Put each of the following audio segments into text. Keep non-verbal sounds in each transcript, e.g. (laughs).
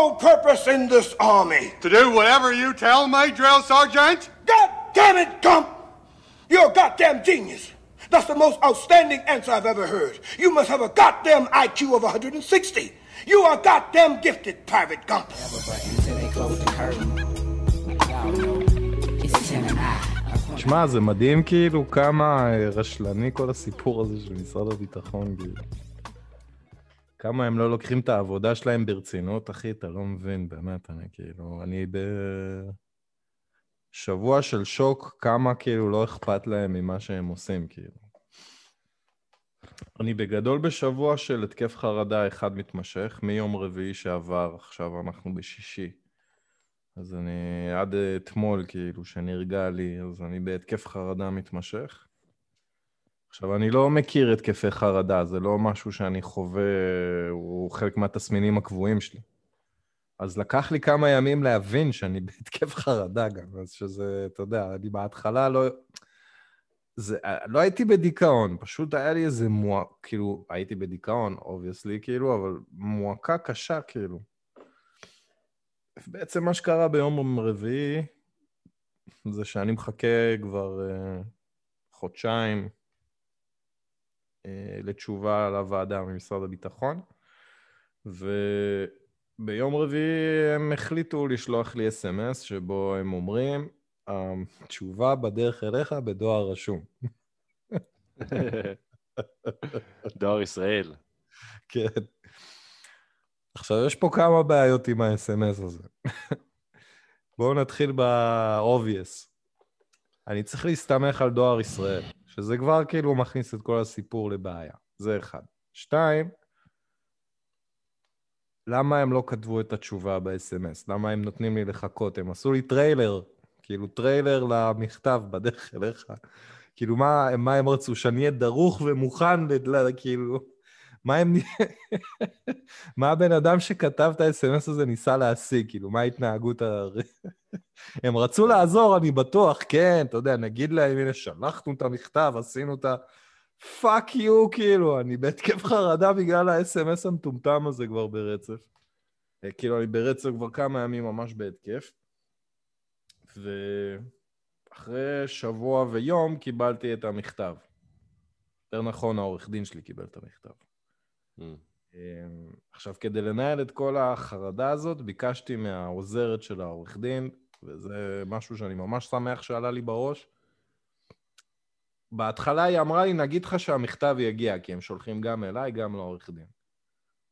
sole purpose in this army? To do whatever you tell me, drill sergeant? God damn it, Gump! You're a goddamn genius. That's the most outstanding answer I've ever heard. You must have a goddamn IQ of 160. You are goddamn gifted, Private Gump. שמע, זה מדהים כאילו כמה רשלני כל הסיפור הזה של משרד הביטחון, כאילו. כמה הם לא לוקחים את העבודה שלהם ברצינות, אחי, אתה לא מבין, באמת, אני כאילו, אני בשבוע של שוק, כמה כאילו לא אכפת להם ממה שהם עושים, כאילו. אני בגדול בשבוע של התקף חרדה אחד מתמשך, מיום רביעי שעבר, עכשיו אנחנו בשישי. אז אני עד אתמול, כאילו, שנרגע לי, אז אני בהתקף חרדה מתמשך. עכשיו, אני לא מכיר התקפי חרדה, זה לא משהו שאני חווה, הוא חלק מהתסמינים הקבועים שלי. אז לקח לי כמה ימים להבין שאני (laughs) בהתקף חרדה גם, אז שזה, אתה יודע, אני בהתחלה לא... זה, לא הייתי בדיכאון, פשוט היה לי איזה מועק, כאילו, הייתי בדיכאון, obviously, כאילו, אבל מועקה קשה, כאילו. בעצם מה שקרה ביום רביעי, זה שאני מחכה כבר uh, חודשיים לתשובה לוועדה ממשרד הביטחון, וביום רביעי הם החליטו לשלוח לי אס.אם.אס שבו הם אומרים, התשובה בדרך אליך בדואר רשום. דואר ישראל. כן. עכשיו, יש פה כמה בעיות עם ה-SMS הזה. בואו נתחיל ב-obvious. אני צריך להסתמך על דואר ישראל, שזה כבר כאילו מכניס את כל הסיפור לבעיה. זה אחד. שתיים, למה הם לא כתבו את התשובה ב-SMS? למה הם נותנים לי לחכות? הם עשו לי טריילר, כאילו טריילר למכתב בדרך אליך. כאילו, מה, מה הם רצו? שאני אהיה דרוך ומוכן, כאילו... מה הם... מה הבן אדם שכתב את ה-SMS הזה ניסה להשיג? כאילו, מה ההתנהגות ה... הם רצו לעזור, אני בטוח, כן, אתה יודע, נגיד להם, הנה, שלחנו את המכתב, עשינו את ה... fuck you, כאילו, אני בהתקף חרדה בגלל ה-SMS המטומטם הזה כבר ברצף. אה, כאילו, אני ברצף כבר כמה ימים ממש בהתקף. ואחרי שבוע ויום קיבלתי את המכתב. יותר נכון, העורך דין שלי קיבל את המכתב. Mm. עכשיו, כדי לנהל את כל החרדה הזאת, ביקשתי מהעוזרת של העורך דין, וזה משהו שאני ממש שמח שעלה לי בראש. בהתחלה היא אמרה לי, נגיד לך שהמכתב יגיע, כי הם שולחים גם אליי, גם לעורך דין.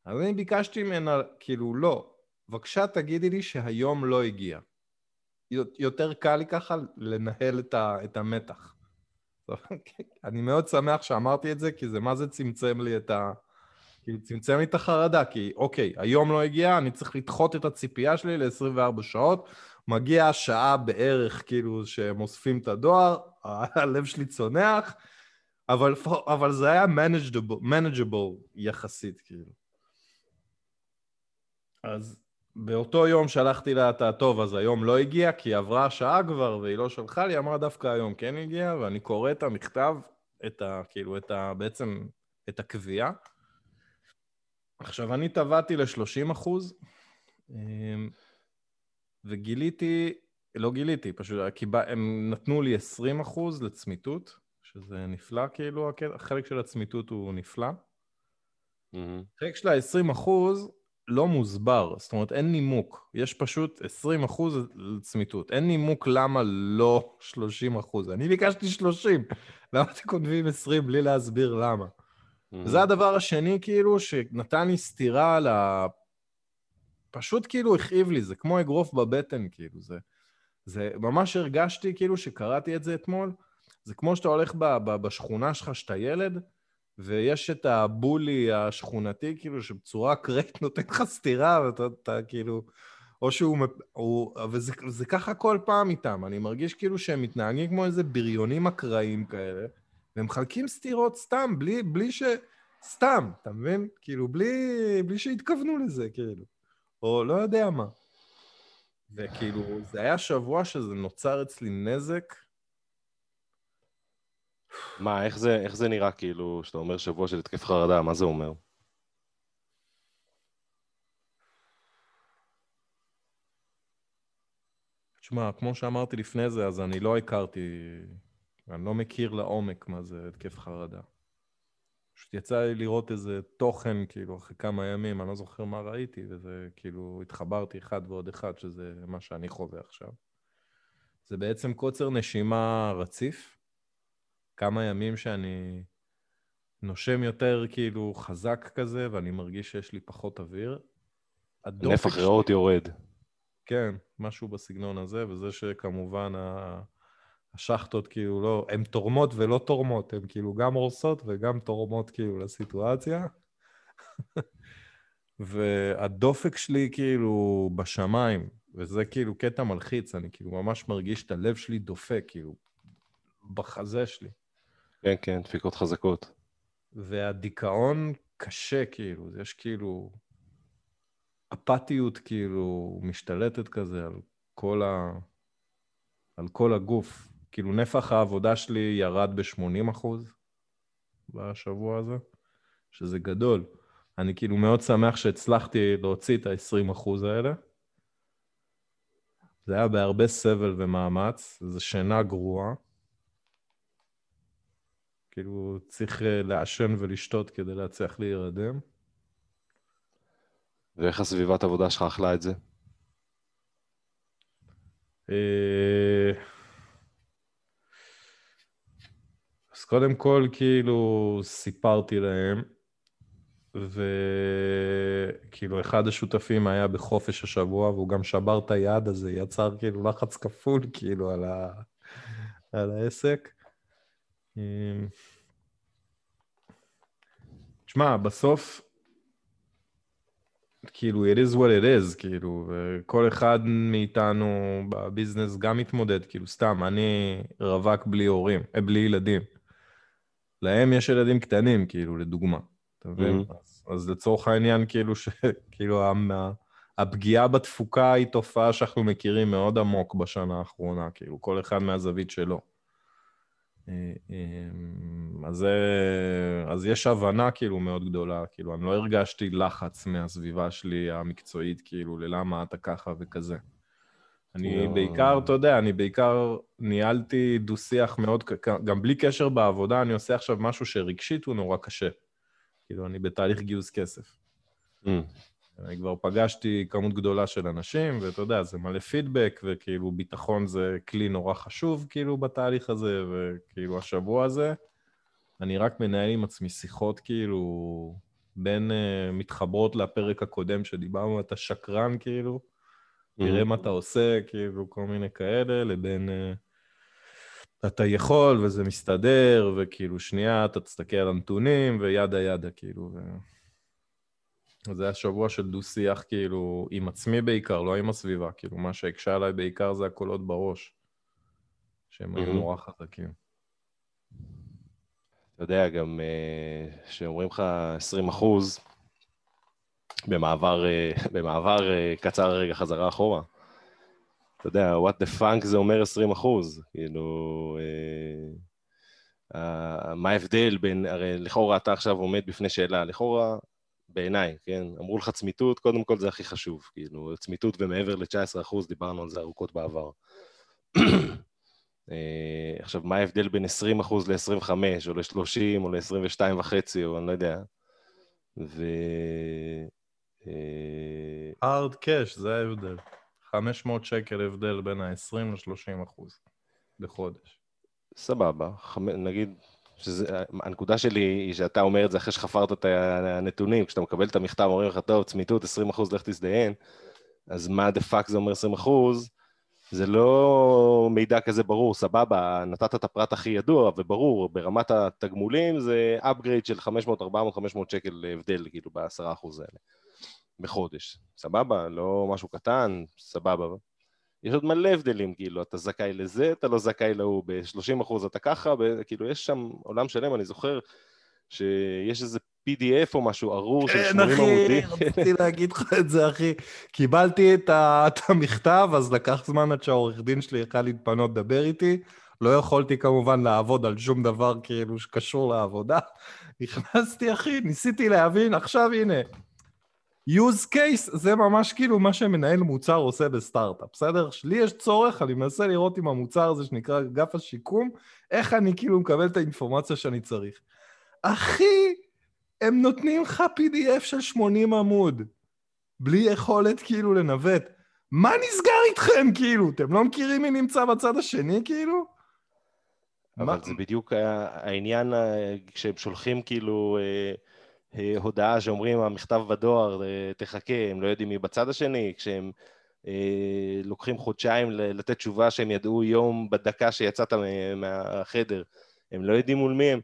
אז אני ביקשתי ממנה, כאילו, לא, בבקשה תגידי לי שהיום לא הגיע. יותר קל לי ככה לנהל את, ה, את המתח. (laughs) אני מאוד שמח שאמרתי את זה, כי זה מה זה צמצם לי את ה... כאילו צמצם לי את החרדה, כי אוקיי, היום לא הגיע, אני צריך לדחות את הציפייה שלי ל-24 שעות, מגיע השעה בערך, כאילו, שהם אוספים את הדואר, (laughs) הלב שלי צונח, אבל, אבל זה היה manageable, manageable יחסית, כאילו. אז באותו יום שלחתי לה את הטוב, אז היום לא הגיע, כי עברה השעה כבר, והיא לא שלחה לי, אמרה דווקא היום כן הגיע, ואני קורא את המכתב, את ה... כאילו, את ה... בעצם, את הקביעה. עכשיו, אני טבעתי ל-30 אחוז, אמ, וגיליתי, לא גיליתי, פשוט הם נתנו לי 20 אחוז לצמיתות, שזה נפלא, כאילו, החלק של הצמיתות הוא נפלא. החלק של ה-20 אחוז לא מוסבר, זאת אומרת, אין נימוק. יש פשוט 20 אחוז לצמיתות. אין נימוק למה לא 30 אחוז. אני ביקשתי 30. למה אתם כותבים 20 בלי להסביר למה? Mm-hmm. זה הדבר השני, כאילו, שנתן לי סטירה ה... פשוט כאילו הכאיב לי, זה כמו אגרוף בבטן, כאילו, זה... זה ממש הרגשתי, כאילו, שקראתי את זה אתמול, זה כמו שאתה הולך ב, ב, בשכונה שלך, שאתה ילד, ויש את הבולי השכונתי, כאילו, שבצורה אקראית (laughs) נותן לך סטירה, ואתה אתה, כאילו... או שהוא... הוא, וזה זה ככה כל פעם איתם, אני מרגיש כאילו שהם מתנהגים כמו איזה בריונים אקראיים כאלה, והם מחלקים סטירות סתם, בלי, בלי ש... סתם, אתה מבין? כאילו, בלי, בלי שהתכוונו לזה, כאילו. או לא יודע מה. וכאילו, זה היה שבוע שזה נוצר אצלי נזק. מה, איך זה, איך זה נראה, כאילו, שאתה אומר שבוע של התקף חרדה, מה זה אומר? תשמע, כמו שאמרתי לפני זה, אז אני לא הכרתי, אני לא מכיר לעומק מה זה התקף חרדה. פשוט יצא לי לראות איזה תוכן, כאילו, אחרי כמה ימים, אני לא זוכר מה ראיתי, וזה כאילו, התחברתי אחד ועוד אחד, שזה מה שאני חווה עכשיו. זה בעצם קוצר נשימה רציף, כמה ימים שאני נושם יותר כאילו חזק כזה, ואני מרגיש שיש לי פחות אוויר. נפח ריאות יורד. כן, משהו בסגנון הזה, וזה שכמובן ה- השחטות כאילו לא, הן תורמות ולא תורמות, הן כאילו גם הורסות וגם תורמות כאילו לסיטואציה. (laughs) והדופק שלי כאילו בשמיים, וזה כאילו קטע מלחיץ, אני כאילו ממש מרגיש את הלב שלי דופק, כאילו, בחזה שלי. כן, כן, דפיקות חזקות. והדיכאון קשה, כאילו, יש כאילו אפתיות כאילו משתלטת כזה על כל, ה... על כל הגוף. כאילו נפח העבודה שלי ירד ב-80 אחוז בשבוע הזה, שזה גדול. אני כאילו מאוד שמח שהצלחתי להוציא את ה-20 אחוז האלה. זה היה בהרבה סבל ומאמץ, זו שינה גרועה. כאילו, צריך אה, לעשן ולשתות כדי להצליח להירדם. ואיך הסביבת עבודה שלך אכלה את זה? אה, אז קודם כל, כאילו, סיפרתי להם, וכאילו, אחד השותפים היה בחופש השבוע, והוא גם שבר את היד, אז זה יצר כאילו לחץ כפול, כאילו, על, ה... על העסק. אה, תשמע, בסוף, כאילו, it is what it is, כאילו, וכל אחד מאיתנו בביזנס גם מתמודד, כאילו, סתם, אני רווק בלי הורים, אה, בלי ילדים. להם יש ילדים קטנים, כאילו, לדוגמה. אתה מבין? Mhm. אז, אז לצורך העניין, כאילו, ש... (laughs) כאילו, המ- הפגיעה בתפוקה היא תופעה שאנחנו מכירים מאוד עמוק בשנה האחרונה, כאילו, כל אחד מהזווית שלו. אה, אה, אז, אז יש הבנה כאילו מאוד גדולה, כאילו, אני לא הרגשתי לחץ מהסביבה שלי המקצועית, כאילו, ללמה אתה ככה וכזה. אני לא. בעיקר, אתה יודע, אני בעיקר ניהלתי דו-שיח מאוד, גם בלי קשר בעבודה, אני עושה עכשיו משהו שרגשית הוא נורא קשה. כאילו, אני בתהליך גיוס כסף. Mm. אני כבר פגשתי כמות גדולה של אנשים, ואתה יודע, זה מלא פידבק, וכאילו ביטחון זה כלי נורא חשוב, כאילו, בתהליך הזה, וכאילו השבוע הזה, אני רק מנהל עם עצמי שיחות, כאילו, בין uh, מתחברות לפרק הקודם שדיברנו, אתה שקרן, כאילו, תראה מה אתה עושה, כאילו, כל מיני כאלה, לבין uh, אתה יכול וזה מסתדר, וכאילו, שנייה, אתה תסתכל על הנתונים, וידה ידה, כאילו, ו... זה היה שבוע של דו-שיח, כאילו, עם עצמי בעיקר, לא עם הסביבה. כאילו, מה שהקשה עליי בעיקר זה הקולות בראש, שהם היו מהמם. נורא חזקים. אתה יודע, גם אה, שאומרים לך 20 אחוז, במעבר, אה, (laughs) במעבר אה, קצר רגע חזרה אחורה. אתה יודע, what the fuck זה אומר 20 אחוז. כאילו, אה, מה ההבדל בין, הרי לכאורה אתה עכשיו עומד בפני שאלה, לכאורה, בעיניי, כן? אמרו לך צמיתות, קודם כל זה הכי חשוב. כאילו, צמיתות ומעבר ל-19 אחוז, דיברנו על זה ארוכות בעבר. (clears throat) אה, עכשיו, מה ההבדל בין 20 אחוז ל-25, או ל-30, או ל-22 וחצי, או אני לא יודע. ו... אה, hard cash, זה ההבדל. 500 שקל הבדל בין ה-20 ל-30 אחוז בחודש. סבבה, חמ... נגיד, שזה, הנקודה שלי היא שאתה אומר את זה אחרי שחפרת את הנתונים, כשאתה מקבל את המכתב, אומרים לך, טוב, צמיתות 20 אחוז, לך תזדיין, אז מה the fuck זה אומר 20 אחוז? זה לא מידע כזה ברור, סבבה, נתת את הפרט הכי ידוע וברור, ברמת התגמולים זה upgrade של 500, 400, 500 שקל הבדל, כאילו, ב-10 אחוז האלה, בחודש. סבבה, לא משהו קטן, סבבה. יש עוד מלא הבדלים, כאילו, אתה זכאי לזה, אתה לא זכאי להוא, ב-30 אחוז אתה ככה, ב- כאילו, יש שם עולם שלם, אני זוכר שיש איזה PDF או משהו ארור של 80 עמודים. כן, (laughs) רציתי להגיד לך את זה, אחי. קיבלתי את ה- את המכתב, אז לקח זמן עד שהעורך דין שלי יכל להתפנות לדבר איתי. לא יכולתי כמובן לעבוד על שום דבר כאילו שקשור לעבודה. נכנסתי, אחי, ניסיתי להבין, עכשיו הנה. Use case זה ממש כאילו מה שמנהל מוצר עושה בסטארט-אפ, בסדר? לי יש צורך, אני מנסה לראות עם המוצר הזה שנקרא אגף השיקום, איך אני כאילו מקבל את האינפורמציה שאני צריך. אחי, הם נותנים לך PDF של 80 עמוד, בלי יכולת כאילו לנווט. מה נסגר איתכם, כאילו? אתם לא מכירים מי נמצא בצד השני, כאילו? אבל מה- זה בדיוק העניין, אה, כשהם שולחים כאילו אה, הודעה שאומרים, המכתב בדואר, אה, תחכה, הם לא יודעים מי בצד השני, כשהם אה, לוקחים חודשיים לתת תשובה שהם ידעו יום בדקה שיצאת מהחדר, הם לא יודעים מול מי הם.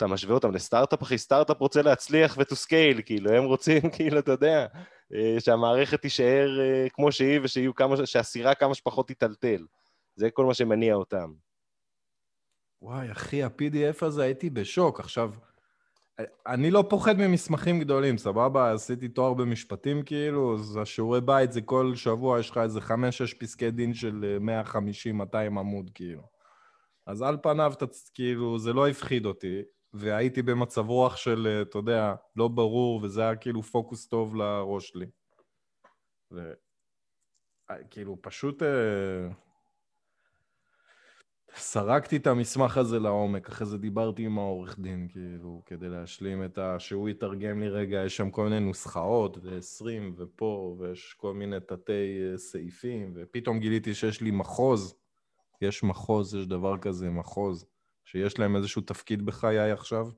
אתה משווה אותם לסטארט-אפ, אחי, סטארט-אפ רוצה להצליח ו-to scale, כאילו, הם רוצים, (laughs) כאילו, אתה יודע, אה, שהמערכת תישאר אה, כמו שהיא ושיהיו כמה, שהסירה כמה שפחות תיטלטל. זה כל מה שמניע אותם. וואי, אחי, ה-PDF הזה הייתי בשוק. עכשיו, אני לא פוחד ממסמכים גדולים, סבבה? עשיתי תואר במשפטים, כאילו, אז השיעורי בית זה כל שבוע, יש לך איזה חמש-שש פסקי דין של 150-200 עמוד, כאילו. אז על פניו, אתה, כאילו, זה לא הפחיד אותי, והייתי במצב רוח של, אה, אתה יודע, לא ברור, וזה היה כאילו פוקוס טוב לראש שלי. ו... אה, כאילו, פשוט... סרקתי את המסמך הזה לעומק, אחרי זה דיברתי עם העורך דין, כאילו, כדי להשלים את ה... שהוא יתרגם לי רגע, יש שם כל מיני נוסחאות, ו-20 ופה, ויש כל מיני תתי אה, סעיפים, ופתאום גיליתי שיש לי מחוז. יש מחוז, יש דבר כזה, מחוז, שיש להם איזשהו תפקיד בחיי עכשיו,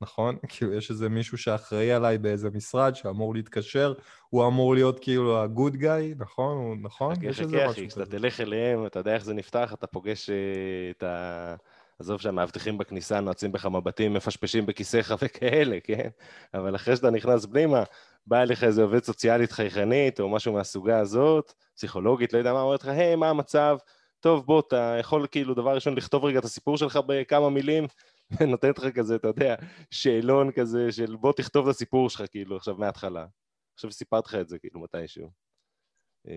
נכון? (laughs) כאילו, יש איזה מישהו שאחראי עליי באיזה משרד, שאמור להתקשר, הוא אמור להיות כאילו ה-good guy, נכון? הוא- נכון? חכה, יש איזה משהו אחי, כשאתה כזה. תלך אליהם, אתה יודע איך זה נפתח, אתה פוגש אה, את ה... עזוב שהמאבטחים בכניסה נועצים בך מבטים, מפשפשים בכיסאך (laughs) וכאלה, כן? אבל אחרי שאתה נכנס פנימה, בא אליך איזה עובד סוציאלית חייכנית, או משהו מהסוגה הזאת, פסיכולוגית, לא יודע מה, אומרת לך, היי, מה המצב? טוב, בוא, אתה יכול כאילו דבר ראשון לכתוב רגע את הסיפור שלך בכמה מילים, ונותנת לך כזה, אתה יודע, שאלון כזה של בוא תכתוב את הסיפור שלך, כאילו, עכשיו מההתחלה. עכשיו סיפרתי לך את זה, כאילו, מתישהו. אה,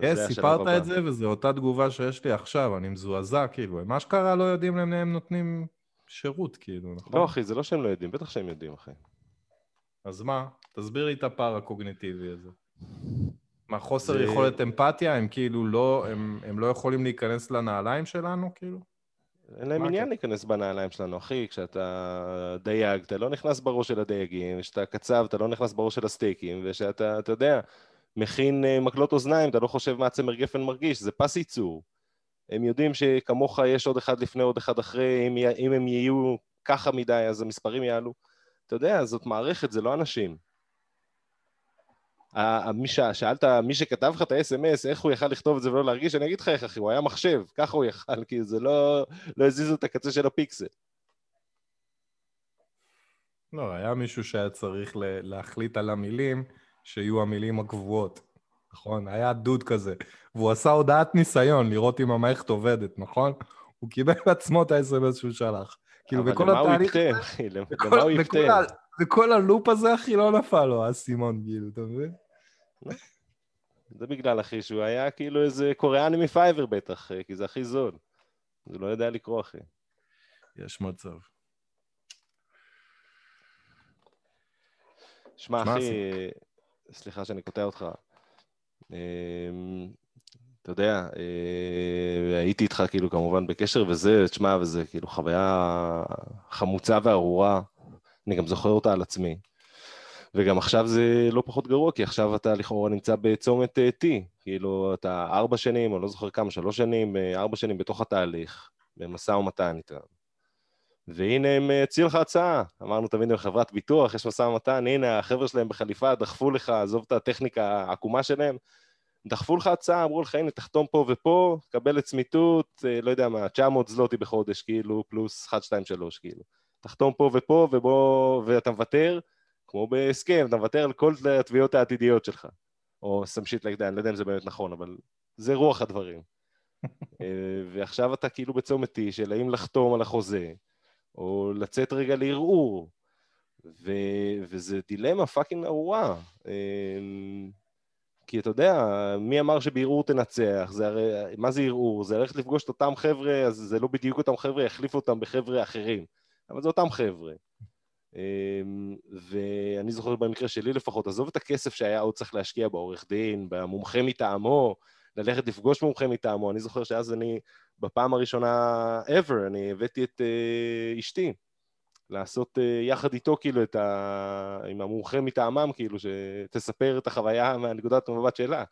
כן, סיפרת. את זה, וזו אותה תגובה שיש לי עכשיו, אני מזועזע, כאילו, הם אשכרה לא יודעים למי הם נותנים שירות, כאילו, נכון? לא, אחי, זה לא שהם לא יודעים, בטח שהם יודעים, אחי. אז מה? תסביר לי את הפער הקוגניטיבי הזה. מה, חוסר זה- יכולת אמפתיה? הם כאילו לא, הם, הם לא יכולים להיכנס לנעליים שלנו, כאילו? אין להם עניין? להיכנס בנעליים שלנו, אחי. כשאתה דייג, אתה לא נכנס בראש של הדייגים, וכשאתה קצב, אתה לא נכנס בראש של הסטייקים, וכשאתה, אתה יודע, מכין אה, מקלות אוזניים, אתה לא חושב מה צמר גפן מרגיש, זה פס ייצור. הם יודעים שכמוך יש עוד אחד לפני, עוד אחד אחרי, אם, אם הם יהיו ככה מדי, אז המספרים יעלו. אתה יודע, זאת מערכת, זה לא אנשים. מי ש... שאלת, מי שכתב לך את ה-SMS, איך הוא יכל לכתוב את זה ולא להרגיש? אני אגיד לך איך, אחי, הוא היה מחשב, ככה הוא יכל, כי זה לא, לא הזיזו את הקצה של הפיקסל. לא, היה מישהו שהיה צריך להחליט על המילים שיהיו המילים הקבועות, נכון? היה דוד כזה, והוא עשה הודעת ניסיון לראות אם המערכת עובדת, נכון? הוא קיבל (laughs) בעצמו את ה-SMS שהוא שלח. כאילו, אבל בכל למה הוא התהליך... יפתה, אחי? למה הוא יפתה? ה- וכל הלופ הזה, אחי, לא נפל לו האסימון, כאילו, אתה מבין? זה בגלל, אחי, שהוא היה כאילו איזה קוריאני מפייבר בטח, אה, כי זה הכי זול. הוא לא יודע לקרוא, אחי. יש מצב. שמע, שמע, אחי, סליחה שאני קוטע אותך. אמ, אתה יודע, אה, הייתי איתך כאילו כמובן בקשר, וזה, תשמע, וזה כאילו חוויה חמוצה וארורה. אני גם זוכר אותה על עצמי. וגם עכשיו זה לא פחות גרוע, כי עכשיו אתה לכאורה נמצא בצומת אה, T. כאילו, אתה ארבע שנים, או לא זוכר כמה, שלוש שנים, אה, ארבע שנים בתוך התהליך, במשא ומתן איתם. והנה הם אה, הציעו לך הצעה. אמרנו תמיד עם חברת ביטוח, יש משא ומתן, הנה החבר'ה שלהם בחליפה, דחפו לך, עזוב את הטכניקה העקומה שלהם, דחפו לך הצעה, אמרו לך, הנה, תחתום פה ופה, קבל לצמיתות, לא יודע מה, 900 זלוטי בחודש, כאילו, פלוס 1, 2, 3, כאילו. תחתום פה ופה, ובוא, ואתה מוותר, כמו בהסכם, אתה מוותר על כל התביעות העתידיות שלך. או like that, אני לא יודע אם זה באמת נכון, אבל זה רוח הדברים. (laughs) אה, ועכשיו אתה כאילו בצומת T של האם לחתום על החוזה, או לצאת רגע לערעור. ו... וזה דילמה פאקינג ארורה. אמ, כי אתה יודע, מי אמר שבערעור תנצח? זה הרי, מה זה ערעור? זה ללכת לפגוש את אותם חבר'ה, אז זה לא בדיוק אותם חבר'ה, יחליפו אותם בחבר'ה אחרים. אבל זה אותם חבר'ה. אמ, ואני זוכר במקרה שלי לפחות, עזוב את הכסף שהיה עוד צריך להשקיע בעורך דין, במומחה מטעמו, ללכת לפגוש מומחה מטעמו. אני זוכר שאז אני, בפעם הראשונה ever, אני הבאתי את uh, אשתי, לעשות uh, יחד איתו, כאילו, את ה... עם המומחה מטעמם, כאילו, שתספר את החוויה מהנקודת המבט שלה.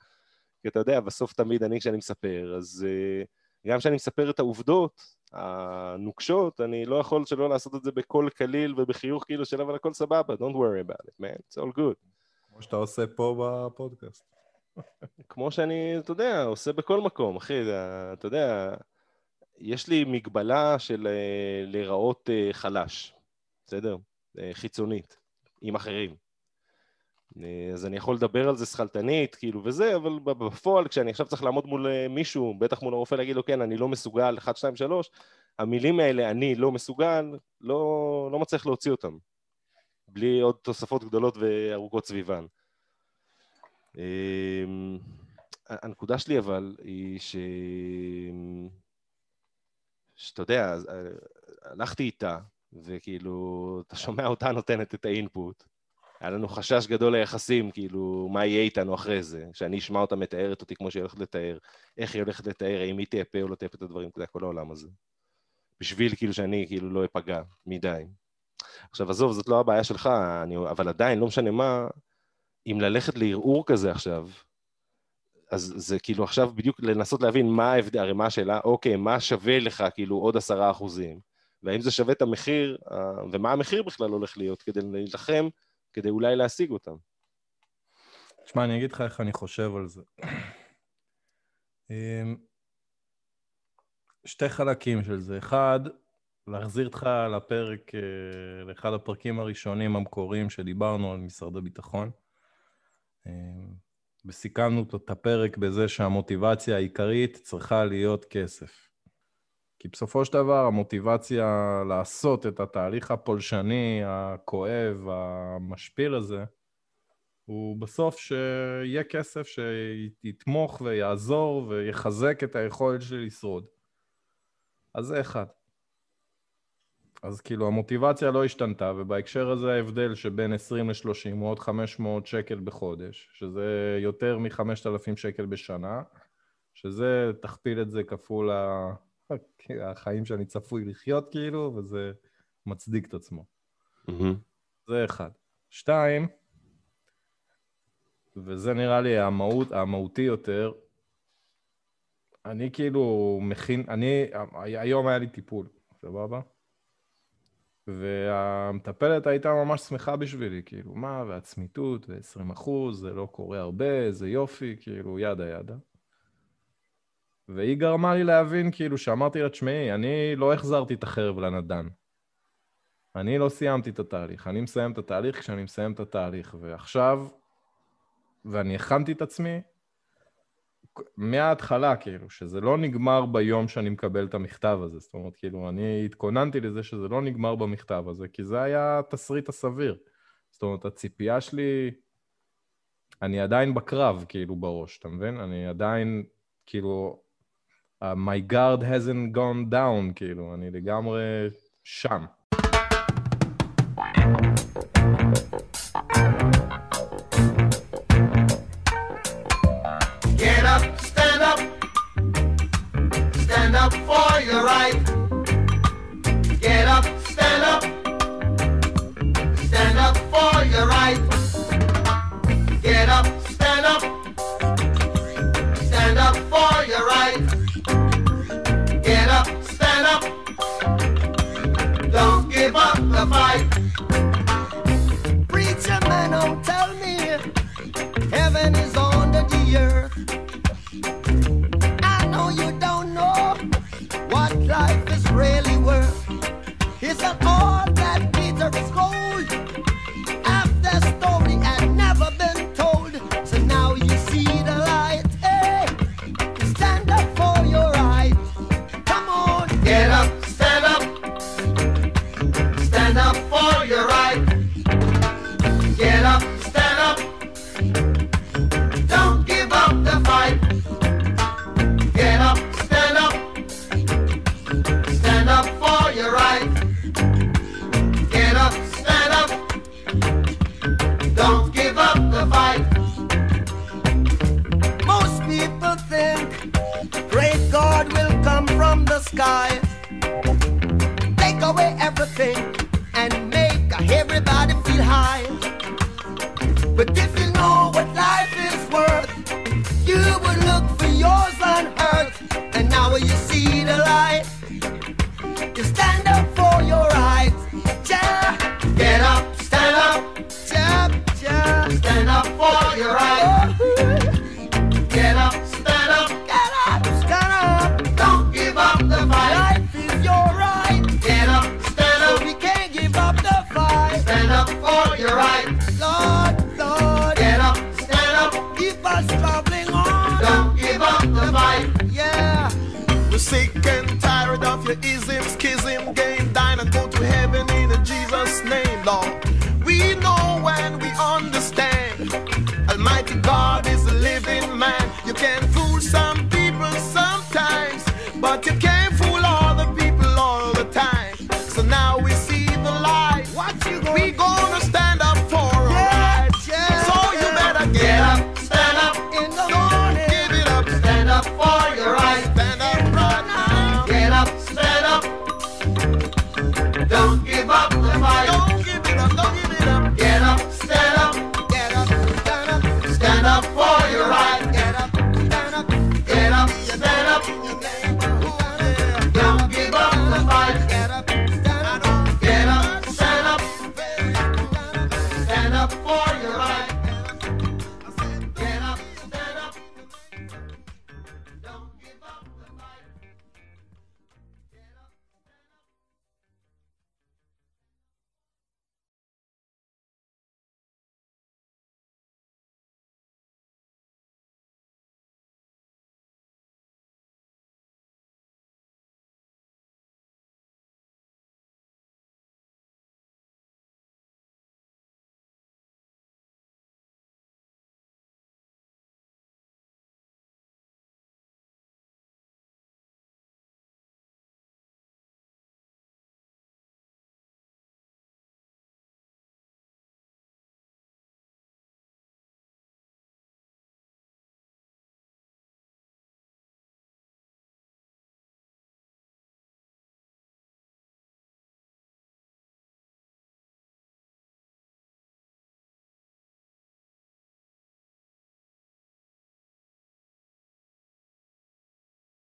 כי אתה יודע, בסוף תמיד אני, כשאני מספר, אז uh, גם כשאני מספר את העובדות, הנוקשות, אני לא יכול שלא לעשות את זה בקול קליל ובחיוך כאילו של אבל הכל סבבה, don't worry about it, man, it's all good. כמו שאתה עושה פה בפודקאסט. (laughs) כמו שאני, אתה יודע, עושה בכל מקום, אחי, אתה יודע, יש לי מגבלה של אה, להיראות אה, חלש, בסדר? אה, חיצונית, עם אחרים. אז אני יכול לדבר על זה שכלתנית, כאילו, וזה, אבל בפועל, כשאני עכשיו צריך לעמוד מול מישהו, בטח מול הרופא להגיד לו, כן, אני לא מסוגל, 1, 2, 3, המילים האלה, אני לא מסוגל, לא, לא מצליח להוציא אותם. בלי עוד תוספות גדולות וארוכות סביבן. אמ, הנקודה שלי אבל היא ש... שאתה יודע, אה, הלכתי איתה, וכאילו, אתה שומע אותה נותנת את האינפוט. היה לנו חשש גדול ליחסים, כאילו, מה יהיה איתנו אחרי זה, שאני אשמע אותה מתארת אותי כמו שהיא הולכת לתאר, איך היא הולכת לתאר, האם היא תאפה או לא תאפה את הדברים, אתה יודע, כל העולם הזה. בשביל כאילו שאני כאילו לא אפגע מדי. עכשיו, עזוב, זאת לא הבעיה שלך, אני, אבל עדיין, לא משנה מה, אם ללכת לערעור כזה עכשיו, אז זה כאילו עכשיו בדיוק לנסות להבין מה ההבדל, הרי מה השאלה, אוקיי, מה שווה לך כאילו עוד עשרה אחוזים, והאם זה שווה את המחיר, ומה המחיר בכלל הולך להיות כדי להילחם, כדי אולי להשיג אותם. תשמע, אני אגיד לך איך אני חושב על זה. אמ, שתי חלקים של זה. אחד, להחזיר אותך לפרק, אה, לאחד הפרקים הראשונים המקוריים שדיברנו על משרד הביטחון. אמ, וסיכמנו את הפרק בזה שהמוטיבציה העיקרית צריכה להיות כסף. כי בסופו של דבר המוטיבציה לעשות את התהליך הפולשני, הכואב, המשפיל הזה, הוא בסוף שיהיה כסף שיתמוך ויעזור ויחזק את היכולת שלי לשרוד. אז זה אחד. אז כאילו המוטיבציה לא השתנתה, ובהקשר הזה ההבדל שבין 20 ל-30 הוא עוד 500 שקל בחודש, שזה יותר מ-5,000 שקל בשנה, שזה, תכפיל את זה כפול החיים שאני צפוי לחיות כאילו, וזה מצדיק את עצמו. Mm-hmm. זה אחד. שתיים, וזה נראה לי המהות, המהותי יותר, אני כאילו מכין, אני, היום היה לי טיפול, סבבה? והמטפלת הייתה ממש שמחה בשבילי, כאילו, מה, והצמיתות, ו-20 אחוז, זה לא קורה הרבה, זה יופי, כאילו, ידה ידה. והיא גרמה לי להבין, כאילו, שאמרתי לה, תשמעי, אני לא החזרתי את החרב לנדן. אני לא סיימתי את התהליך, אני מסיים את התהליך כשאני מסיים את התהליך, ועכשיו, ואני הכנתי את עצמי מההתחלה, כאילו, שזה לא נגמר ביום שאני מקבל את המכתב הזה. זאת אומרת, כאילו, אני התכוננתי לזה שזה לא נגמר במכתב הזה, כי זה היה התסריט הסביר. זאת אומרת, הציפייה שלי... אני עדיין בקרב, כאילו, בראש, אתה מבין? אני עדיין, כאילו... Uh, my guard hasn't gone down, כאילו, אני לגמרי שם. Get up, stand up, stand up for your right. Get up, stand up, stand up for your right. the fight. stand up for your right. Lord, Lord, get up, stand up. Keep us traveling on. Don't give up the fight. Yeah. We're sick and tired of your ism, schism, up. Don't give it up, don't give it up.